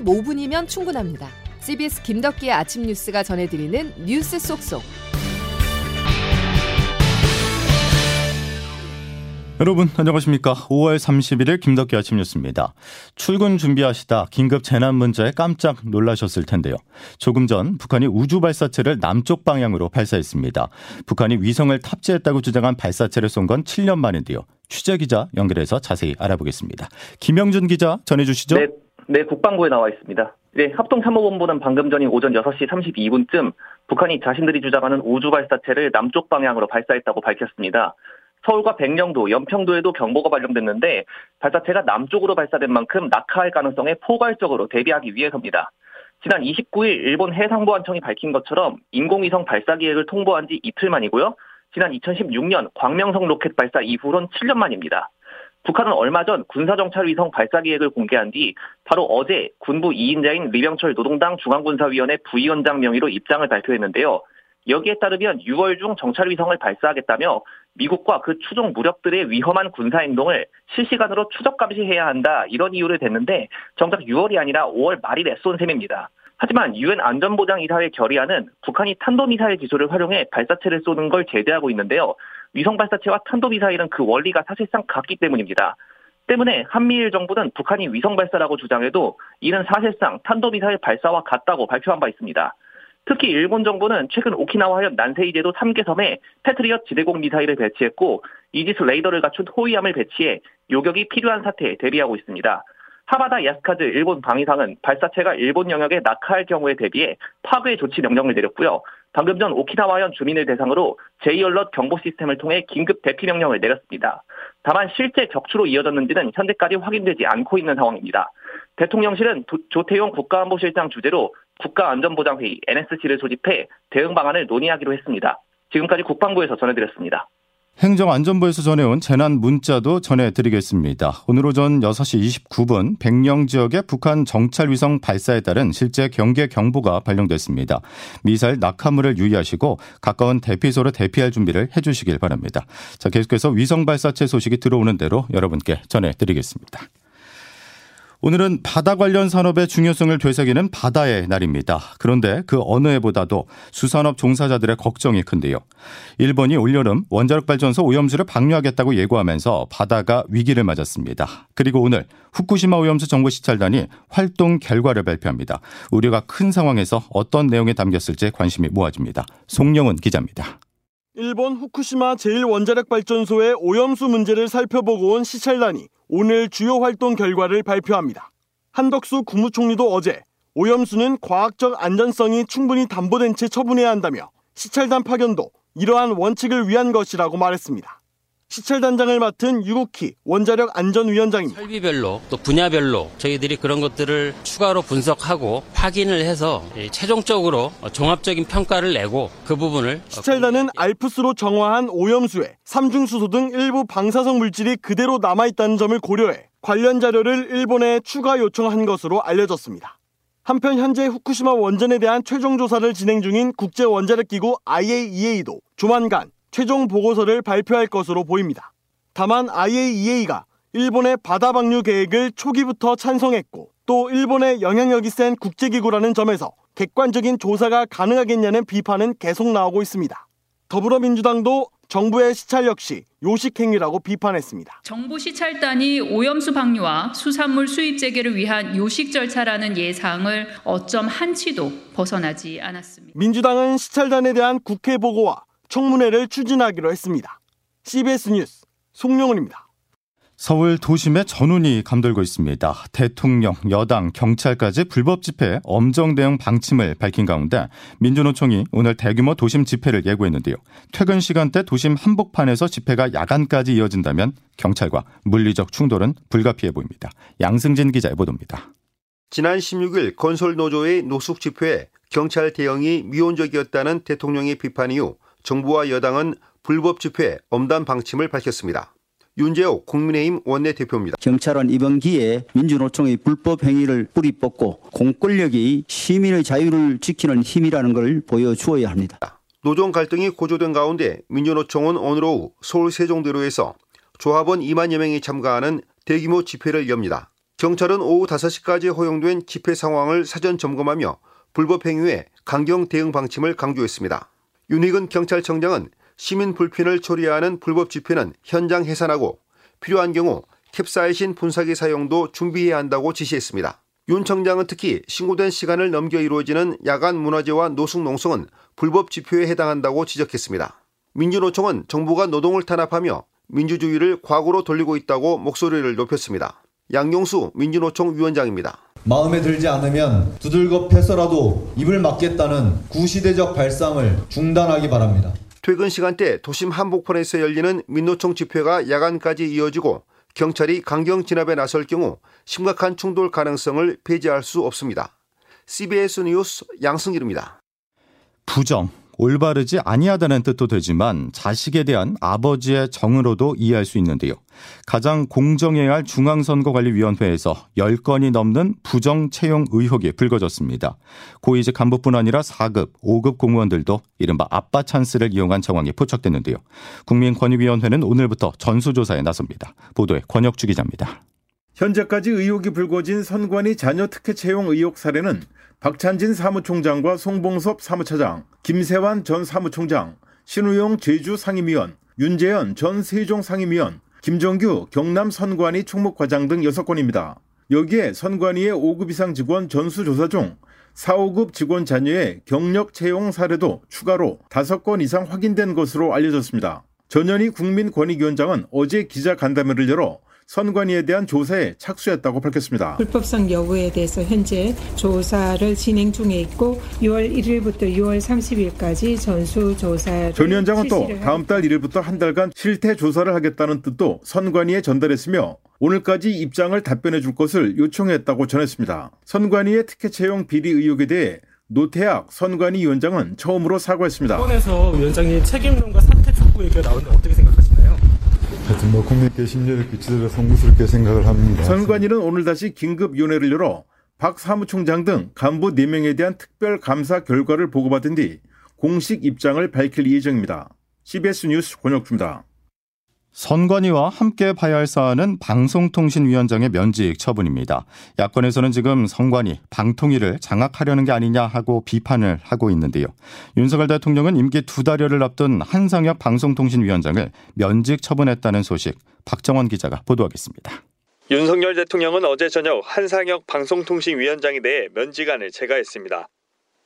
15분이면 충분합니다. CBS 김덕기의 아침 뉴스가 전해드리는 뉴스 속속. 여러분 안녕하십니까 5월 31일 김덕기 아침 뉴스입니다. 출근 준비하시다 긴급 재난 문자에 깜짝 놀라셨을 텐데요. 조금 전 북한이 우주 발사체를 남쪽 방향으로 발사했습니다. 북한이 위성을 탑재했다고 주장한 발사체를 쏜 건 7년 만인데요. 취재 기자 연결해서 자세히 알아보겠습니다. 김영준 기자 전해주시죠. 네, 네 국방부에 나와 있습니다. 네, 합동참모본부는 방금 전인 오전 6시 32분쯤 북한이 자신들이 주장하는 우주 발사체를 남쪽 방향으로 발사했다고 밝혔습니다. 서울과 백령도, 연평도에도 경보가 발령됐는데 발사체가 남쪽으로 발사된 만큼 낙하할 가능성에 포괄적으로 대비하기 위해서입니다. 지난 29일 일본 해상보안청이 밝힌 것처럼 인공위성 발사 계획을 통보한 지 이틀 만이고요. 지난 2016년 광명성 로켓 발사 이후론 7년 만입니다. 북한은 얼마 전 군사정찰 위성 발사 계획을 공개한 뒤 바로 어제 군부 2인자인 리병철 노동당 중앙군사위원회 부위원장 명의로 입장을 발표했는데요. 여기에 따르면 6월 중 정찰 위성을 발사하겠다며 미국과 그 추종 무력들의 위험한 군사 행동을 실시간으로 추적 감시해야 한다 이런 이유를 댔는데 정작 6월이 아니라 5월 말일에 쏜 셈입니다. 하지만 유엔 안전보장이사회 결의안은 북한이 탄도미사일 기술을 활용해 발사체를 쏘는 걸 제재하고 있는데요. 위성 발사체와 탄도 미사일은 그 원리가 사실상 같기 때문입니다. 때문에 한미일 정부는 북한이 위성 발사라고 주장해도 이는 사실상 탄도 미사일 발사와 같다고 발표한 바 있습니다. 특히 일본 정부는 최근 오키나와현 난세이 제도 3개섬에 패트리엇 지대공 미사일을 배치했고 이지스 레이더를 갖춘 호위함을 배치해 요격이 필요한 사태에 대비하고 있습니다. 하바다 야스카즈 일본 방위상은 발사체가 일본 영역에 낙하할 경우에 대비해 파괴 조치 명령을 내렸고요. 방금 전 오키나와현 주민을 대상으로 제이얼럿 경보 시스템을 통해 긴급 대피 명령을 내렸습니다. 다만 실제 격추로 이어졌는지는 현재까지 확인되지 않고 있는 상황입니다. 대통령실은 조태용 국가안보실장 주재로 국가안전보장회의 NSC를 소집해 대응 방안을 논의하기로 했습니다. 지금까지 국방부에서 전해드렸습니다. 행정안전부에서 전해온 재난 문자도 전해드리겠습니다. 오늘 오전 6시 29분 백령 지역의 북한 정찰 위성 발사에 따른 실제 경계 경보가 발령됐습니다. 미사일 낙하물을 유의하시고 가까운 대피소로 대피할 준비를 해주시길 바랍니다. 자, 계속해서 위성 발사체 소식이 들어오는 대로 여러분께 전해드리겠습니다. 오늘은 바다 관련 산업의 중요성을 되새기는 바다의 날입니다. 그런데 그 어느 해보다도 수산업 종사자들의 걱정이 큰데요. 일본이 올여름 원자력 발전소 오염수를 방류하겠다고 예고하면서 바다가 위기를 맞았습니다. 그리고 오늘 후쿠시마 오염수 정보 시찰단이 활동 결과를 발표합니다. 우려가 큰 상황에서 어떤 내용이 담겼을지 관심이 모아집니다. 송영은 기자입니다. 일본 후쿠시마 제1원자력 발전소의 오염수 문제를 살펴보고 온 시찰단이 오늘 주요 활동 결과를 발표합니다. 한덕수 국무총리도 어제 오염수는 과학적 안전성이 충분히 담보된 채 처분해야 한다며 시찰단 파견도 이러한 원칙을 위한 것이라고 말했습니다. 시찰단장을 맡은 유국희 원자력 안전위원장입니다. 설비별로 또 분야별로 저희들이 그런 것들을 추가로 분석하고 확인을 해서 최종적으로 종합적인 평가를 내고 그 부분을 시찰단은 알프스로 정화한 오염수에 삼중수소 등 일부 방사성 물질이 그대로 남아있다는 점을 고려해 관련 자료를 일본에 추가 요청한 것으로 알려졌습니다. 한편 현재 후쿠시마 원전에 대한 최종 조사를 진행 중인 국제원자력기구 IAEA도 조만간 최종 보고서를 발표할 것으로 보입니다. 다만 IAEA가 일본의 바다 방류 계획을 초기부터 찬성했고 또 일본의 영향력이 센 국제기구라는 점에서 객관적인 조사가 가능하겠냐는 비판은 계속 나오고 있습니다. 더불어민주당도 정부의 시찰 역시 요식행위라고 비판했습니다. 정부 시찰단이 오염수 방류와 수산물 수입 재개를 위한 요식 절차라는 예상을 어쩜 한치도 벗어나지 않았습니다. 민주당은 시찰단에 대한 국회 보고와 청문회를 추진하기로 했습니다. CBS 뉴스 송영훈입니다. 서울 도심에 전운이 감돌고 있습니다. 대통령, 여당, 경찰까지 불법 집회 엄정 대응 방침을 밝힌 가운데 민주노총이 오늘 대규모 도심 집회를 예고했는데요. 퇴근 시간대 도심 한복판에서 집회가 야간까지 이어진다면 경찰과 물리적 충돌은 불가피해 보입니다. 양승진 기자의 보도입니다. 지난 16일 건설노조의 노숙 집회에 경찰 대응이 미온적이었다는 대통령의 비판 이후 정부와 여당은 불법 집회 엄단 방침을 밝혔습니다. 윤재옥 국민의힘 원내대표입니다. 경찰은 이번 기회에 민주노총의 불법 행위를 뿌리 뽑고 공권력이 시민의 자유를 지키는 힘이라는 걸 보여주어야 합니다. 노정 갈등이 고조된 가운데 민주노총은 오늘 오후 서울 세종대로에서 조합원 2만여 명이 참가하는 대규모 집회를 엽니다. 경찰은 오후 5시까지 허용된 집회 상황을 사전 점검하며 불법 행위에 강경 대응 방침을 강조했습니다. 윤희근 경찰청장은 시민 불편을 초래하는 불법 집회는 현장 해산하고 필요한 경우 캡사이신 분사기 사용도 준비해야 한다고 지시했습니다. 윤 청장은 특히 신고된 시간을 넘겨 이루어지는 야간 문화제와 노숙 농성은 불법 집회에 해당한다고 지적했습니다. 민주노총은 정부가 노동을 탄압하며 민주주의를 과거로 돌리고 있다고 목소리를 높였습니다. 양용수 민주노총 위원장입니다. 마음에 들지 않으면 두들겨 패서라도 입을 막겠다는 구시대적 발상을 중단하기 바랍니다. 퇴근 시간대 도심 한복판에서 열리는 민노총 집회가 야간까지 이어지고 경찰이 강경 진압에 나설 경우 심각한 충돌 가능성을 배제할 수 없습니다. CBS 뉴스 양승길입니다. 부정, 올바르지 아니하다는 뜻도 되지만 자식에 대한 아버지의 정으로도 이해할 수 있는데요. 가장 공정해야 할 중앙선거관리위원회에서 10건이 넘는 부정 채용 의혹이 불거졌습니다. 고위직 간부뿐 아니라 4급, 5급 공무원들도 이른바 아빠 찬스를 이용한 정황이 포착됐는데요. 국민권익위원회는 오늘부터 전수조사에 나섭니다. 보도에 권혁주 기자입니다. 현재까지 의혹이 불거진 선관위 자녀 특혜 채용 의혹 사례는 박찬진 사무총장과 송봉섭 사무차장, 김세환 전 사무총장, 신우용 제주 상임위원, 윤재현 전 세종 상임위원, 김정규 경남 선관위 총무과장 등 6건입니다. 여기에 선관위의 5급 이상 직원 전수조사 중 4, 5급 직원 자녀의 경력 채용 사례도 추가로 5건 이상 확인된 것으로 알려졌습니다. 전현희 국민권익위원장은 어제 기자 간담회를 열어 선관위에 대한 조사에 착수했다고 밝혔습니다. 불법성 여부에 대해서 현재 조사를 진행 중에 있고 6월 1일부터 6월 30일까지 전수 조사. 전 위원장은 또 다음 달 1일부터 한 달간 실태 조사를 하겠다는 뜻도 선관위에 전달했으며 오늘까지 입장을 답변해 줄 것을 요청했다고 전했습니다. 선관위의 특혜 채용 비리 의혹에 대해 노태학 선관위 위원장은 처음으로 사과했습니다. 법원에서 위원장님 책임론과 사퇴 촉구 얘기가 나오는데 어떻게 생각하시나요? 하여튼 뭐 국민께 심려를 끼치더라 송구스럽게 생각을 합니다. 선관위는 오늘 다시 긴급위원회를 열어 박 사무총장 등 간부 4명에 대한 특별 감사 결과를 보고받은 뒤 공식 입장을 밝힐 예정입니다. CBS 뉴스 권혁주입니다. 선관위와 함께 봐야 할 사안은 방송통신위원장의 면직 처분입니다. 야권에서는 지금 선관위, 방통위를 장악하려는 게 아니냐 하고 비판을 하고 있는데요. 윤석열 대통령은 임기 두 달여를 앞둔 한상혁 방송통신위원장을 면직 처분했다는 소식 박정원 기자가 보도하겠습니다. 윤석열 대통령은 어제 저녁 한상혁 방송통신위원장에 대해 면직안을 제가했습니다.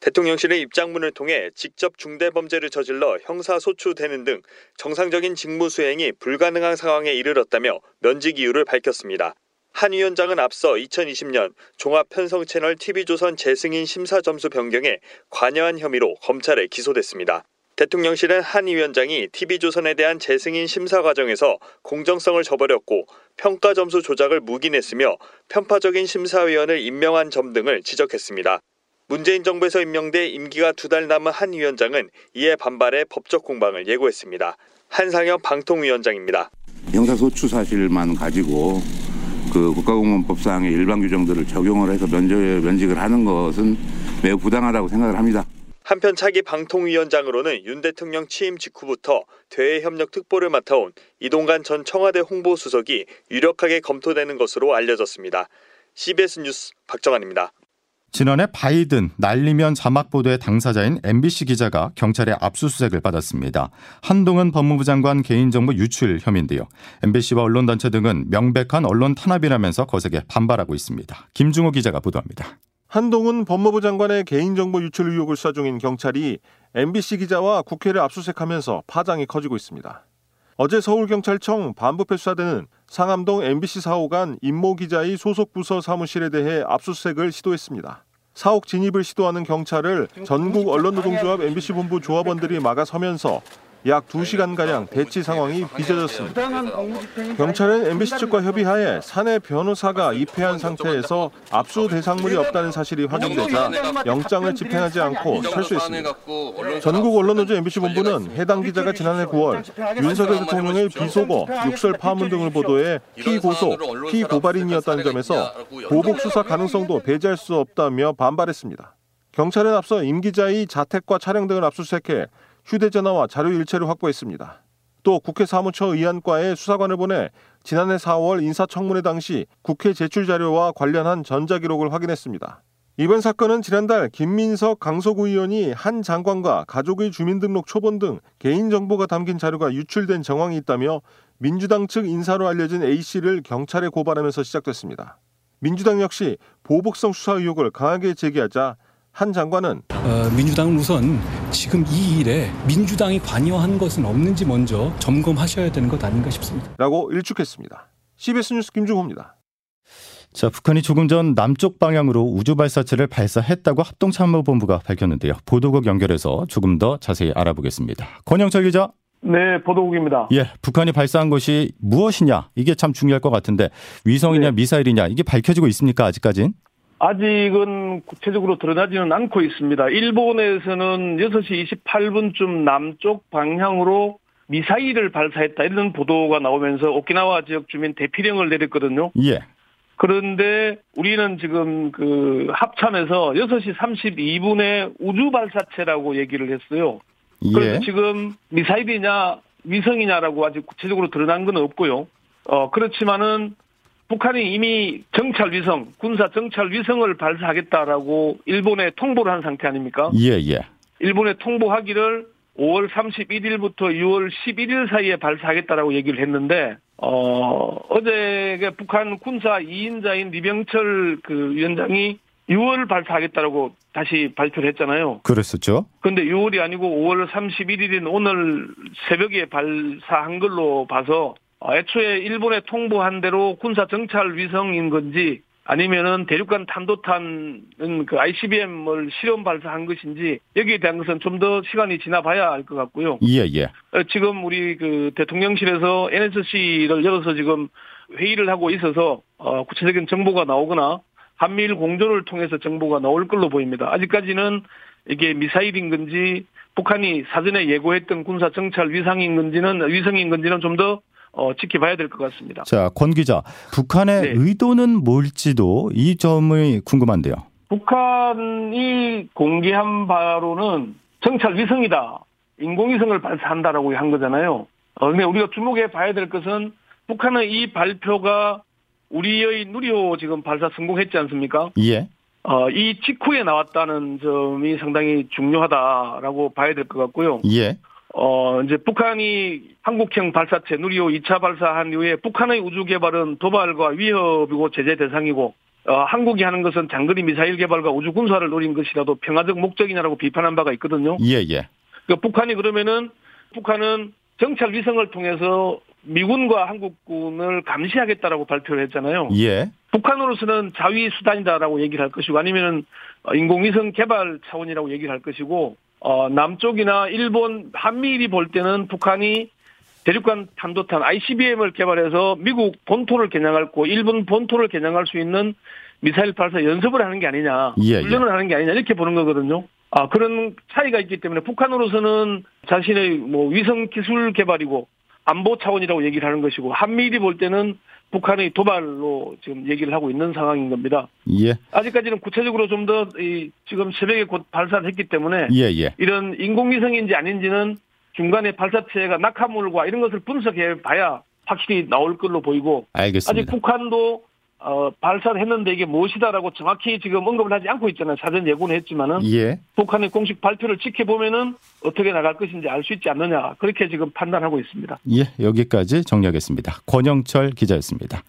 대통령실의 입장문을 통해 직접 중대범죄를 저질러 형사소추되는 등 정상적인 직무 수행이 불가능한 상황에 이르렀다며 면직 이유를 밝혔습니다. 한 위원장은 앞서 2020년 종합편성채널 TV조선 재승인 심사 점수 변경에 관여한 혐의로 검찰에 기소됐습니다. 대통령실은 한 위원장이 TV조선에 대한 재승인 심사 과정에서 공정성을 저버렸고 평가 점수 조작을 묵인했으며 편파적인 심사위원을 임명한 점 등을 지적했습니다. 문재인 정부에서 임명돼 임기가 두 달 남은 한 위원장은 이에 반발해 법적 공방을 예고했습니다. 한상현 방통위원장입니다. 형사소추 사실만 가지고 그 국가공무원법상의 일반 규정들을 적용을 해서 면직, 면직 을 하는 것은 매우 부당하다고 생각을 합니다. 한편 차기 방통위원장으로는 윤 대통령 취임 직후부터 대외협력 특보를 맡아온 이동관 전 청와대 홍보수석이 유력하게 검토되는 것으로 알려졌습니다. CBS 뉴스 박정환입니다. 지난해 바이든 날리면 자막 보도의 당사자인 MBC 기자가 경찰의 압수수색을 받았습니다. 한동훈 법무부 장관 개인정보 유출 혐의인데요. MBC와 언론단체 등은 명백한 언론 탄압이라면서 거세게 반발하고 있습니다. 김중호 기자가 보도합니다. 한동훈 법무부 장관의 개인정보 유출 의혹을 수사 중인 경찰이 MBC 기자와 국회를 압수수색하면서 파장이 커지고 있습니다. 어제 서울경찰청 반부패 수사대는 상암동 MBC 사옥 안 임모 기자의 소속 부서 사무실에 대해 압수수색을 시도했습니다. 사옥 진입을 시도하는 경찰을 전국 언론노동조합 MBC 본부 조합원들이 막아서면서 약 2시간가량 대치 상황이 빚어졌습니다. 경찰은 MBC 측과 협의하에 사내 변호사가 입회한 상태에서 압수 대상물이 없다는 사실이 확인되자 영장을 집행하지 않고 철수했습니다. 전국 언론노조 MBC 본부는 해당 기자가 지난해 9월 윤석열 대통령의 비속어, 욕설 파문 등을 보도해 피고소, 피고발인이었다는 점에서 보복 수사 가능성도 배제할 수 없다며 반발했습니다. 경찰은 앞서 임 기자의 자택과 차량 등을 압수수색해 휴대전화와 자료 일체를 확보했습니다. 또 국회 사무처 의안과에 수사관을 보내 지난해 4월 인사청문회 당시 국회 제출 자료와 관련한 전자기록을 확인했습니다. 이번 사건은 지난달 김민석 강서구 의원이 한 장관과 가족의 주민등록 초본 등 개인정보가 담긴 자료가 유출된 정황이 있다며 민주당 측 인사로 알려진 A씨를 경찰에 고발하면서 시작됐습니다. 민주당 역시 보복성 수사 의혹을 강하게 제기하자 한 장관은 어, 민주당은 우선 지금 이 일에 민주당이 관여한 것은 없는지 먼저 점검하셔야 되는 것 아닌가 싶습니다. 라고 일축했습니다. CBS 뉴스 김중호입니다. 자, 북한이 조금 전 남쪽 방향으로 우주 발사체를 발사했다고 합동참모본부가 밝혔는데요. 보도국 연결해서 조금 더 자세히 알아보겠습니다. 권영철 기자. 네, 보도국입니다. 예, 북한이 발사한 것이 무엇이냐 이게 참 중요할 것 같은데 위성이냐 네. 미사일이냐 이게 밝혀지고 있습니까 아직까진? 아직은 구체적으로 드러나지는 않고 있습니다. 일본에서는 6시 28분쯤 남쪽 방향으로 미사일을 발사했다 이런 보도가 나오면서 오키나와 지역 주민 대피령을 내렸거든요. 예. 그런데 우리는 지금 그 합참에서 6시 32분에 우주 발사체라고 얘기를 했어요. 예. 그래서 지금 미사일이냐 위성이냐라고 아직 구체적으로 드러난 건 없고요. 어 그렇지만은 북한이 이미 정찰 위성, 군사 정찰 위성을 발사하겠다라고 일본에 통보를 한 상태 아닙니까? 예, 예. 일본에 통보하기를 5월 31일부터 6월 11일 사이에 발사하겠다라고 얘기를 했는데 어 어제 북한 군사 2인자인 리병철 그 위원장이 6월 발사하겠다라고 다시 발표를 했잖아요. 그랬었죠. 근데 6월이 아니고 5월 31일인 오늘 새벽에 발사한 걸로 봐서 어, 애초에 일본에 통보한 대로 군사 정찰 위성인 건지 아니면은 대륙간 탄도탄은 그 ICBM을 실험 발사한 것인지 여기에 대한 것은 좀 더 시간이 지나봐야 알 것 같고요. 예, 예. 어, 지금 우리 그 대통령실에서 NSC를 열어서 지금 회의를 하고 있어서 어, 구체적인 정보가 나오거나 한미일 공조를 통해서 정보가 나올 걸로 보입니다. 아직까지는 이게 미사일인 건지 북한이 사전에 예고했던 군사 정찰 위상인 건지는 위성인 건지는 좀 더 어, 지켜봐야 될 것 같습니다. 자, 권 기자, 북한의 네. 의도는 뭘지도 이 점이 궁금한데요. 북한이 공개한 바로는 정찰 위성이다. 인공위성을 발사한다라고 한 거잖아요. 어, 근데 우리가 주목해 봐야 될 것은 북한의 이 발표가 우리의 누리호 지금 발사 성공했지 않습니까? 예. 어, 이 직후에 나왔다는 점이 상당히 중요하다라고 봐야 될 것 같고요. 예. 어, 이제 북한이 한국형 발사체 누리호 2차 발사한 이후에 북한의 우주 개발은 도발과 위협이고 제재 대상이고 어, 한국이 하는 것은 장거리 미사일 개발과 우주 군사를 노린 것이라도 평화적 목적이냐라고 비판한 바가 있거든요. 예, 예. 그 북한이 그러면은 북한은 정찰 위성을 통해서 미군과 한국군을 감시하겠다라고 발표를 했잖아요. 예. 북한으로서는 자위 수단이다라고 얘기를 할 것이고 아니면은 인공위성 개발 차원이라고 얘기를 할 것이고 어, 남쪽이나 일본, 한미일이 볼 때는 북한이 대륙간 탄도탄 ICBM을 개발해서 미국 본토를 겨냥할고 일본 본토를 겨냥할 수 있는 미사일 발사 연습을 하는 게 아니냐, 예, 훈련을 예. 하는 게 아니냐 이렇게 보는 거거든요. 아 그런 차이가 있기 때문에 북한으로서는 자신의 뭐 위성 기술 개발이고 안보 차원이라고 얘기를 하는 것이고 한미일이 볼 때는 북한의 도발로 지금 얘기를 하고 있는 상황인 겁니다. 예. 아직까지는 구체적으로 좀 더 지금 새벽에 곧 발사를 했기 때문에 예, 예. 이런 인공위성인지 아닌지는 중간에 발사체가 낙하물과 이런 것을 분석해 봐야 확실히 나올 걸로 보이고 알겠습니다. 아직 북한도 어, 발사를 했는데 이게 무엇이다라고 정확히 지금 언급을 하지 않고 있잖아요. 사전 예고는 했지만은 예. 북한의 공식 발표를 지켜보면은 어떻게 나갈 것인지 알 수 있지 않느냐 그렇게 지금 판단하고 있습니다. 예, 여기까지 정리하겠습니다. 권영철 기자였습니다.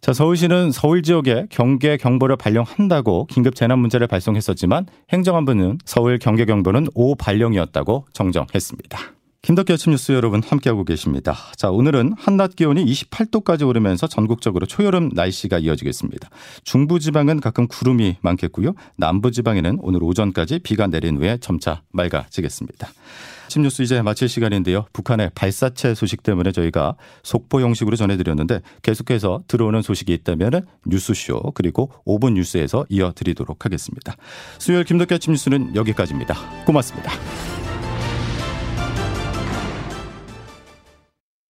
자, 서울시는 서울 지역에 경계 경보를 발령한다고 긴급 재난 문자를 발송했었지만 행정안부는 서울 경계 경보는 오 발령이었다고 정정했습니다. 김덕기 아침 뉴스 여러분 함께하고 계십니다. 자, 오늘은 한낮 기온이 28도까지 오르면서 전국적으로 초여름 날씨가 이어지겠습니다. 중부지방은 가끔 구름이 많겠고요. 남부지방에는 오늘 오전까지 비가 내린 후에 점차 맑아지겠습니다. 아침 뉴스 이제 마칠 시간인데요. 북한의 발사체 소식 때문에 저희가 속보 형식으로 전해드렸는데 계속해서 들어오는 소식이 있다면 뉴스쇼 그리고 5분 뉴스에서 이어드리도록 하겠습니다. 수요일 김덕기 아침 뉴스는 여기까지입니다. 고맙습니다.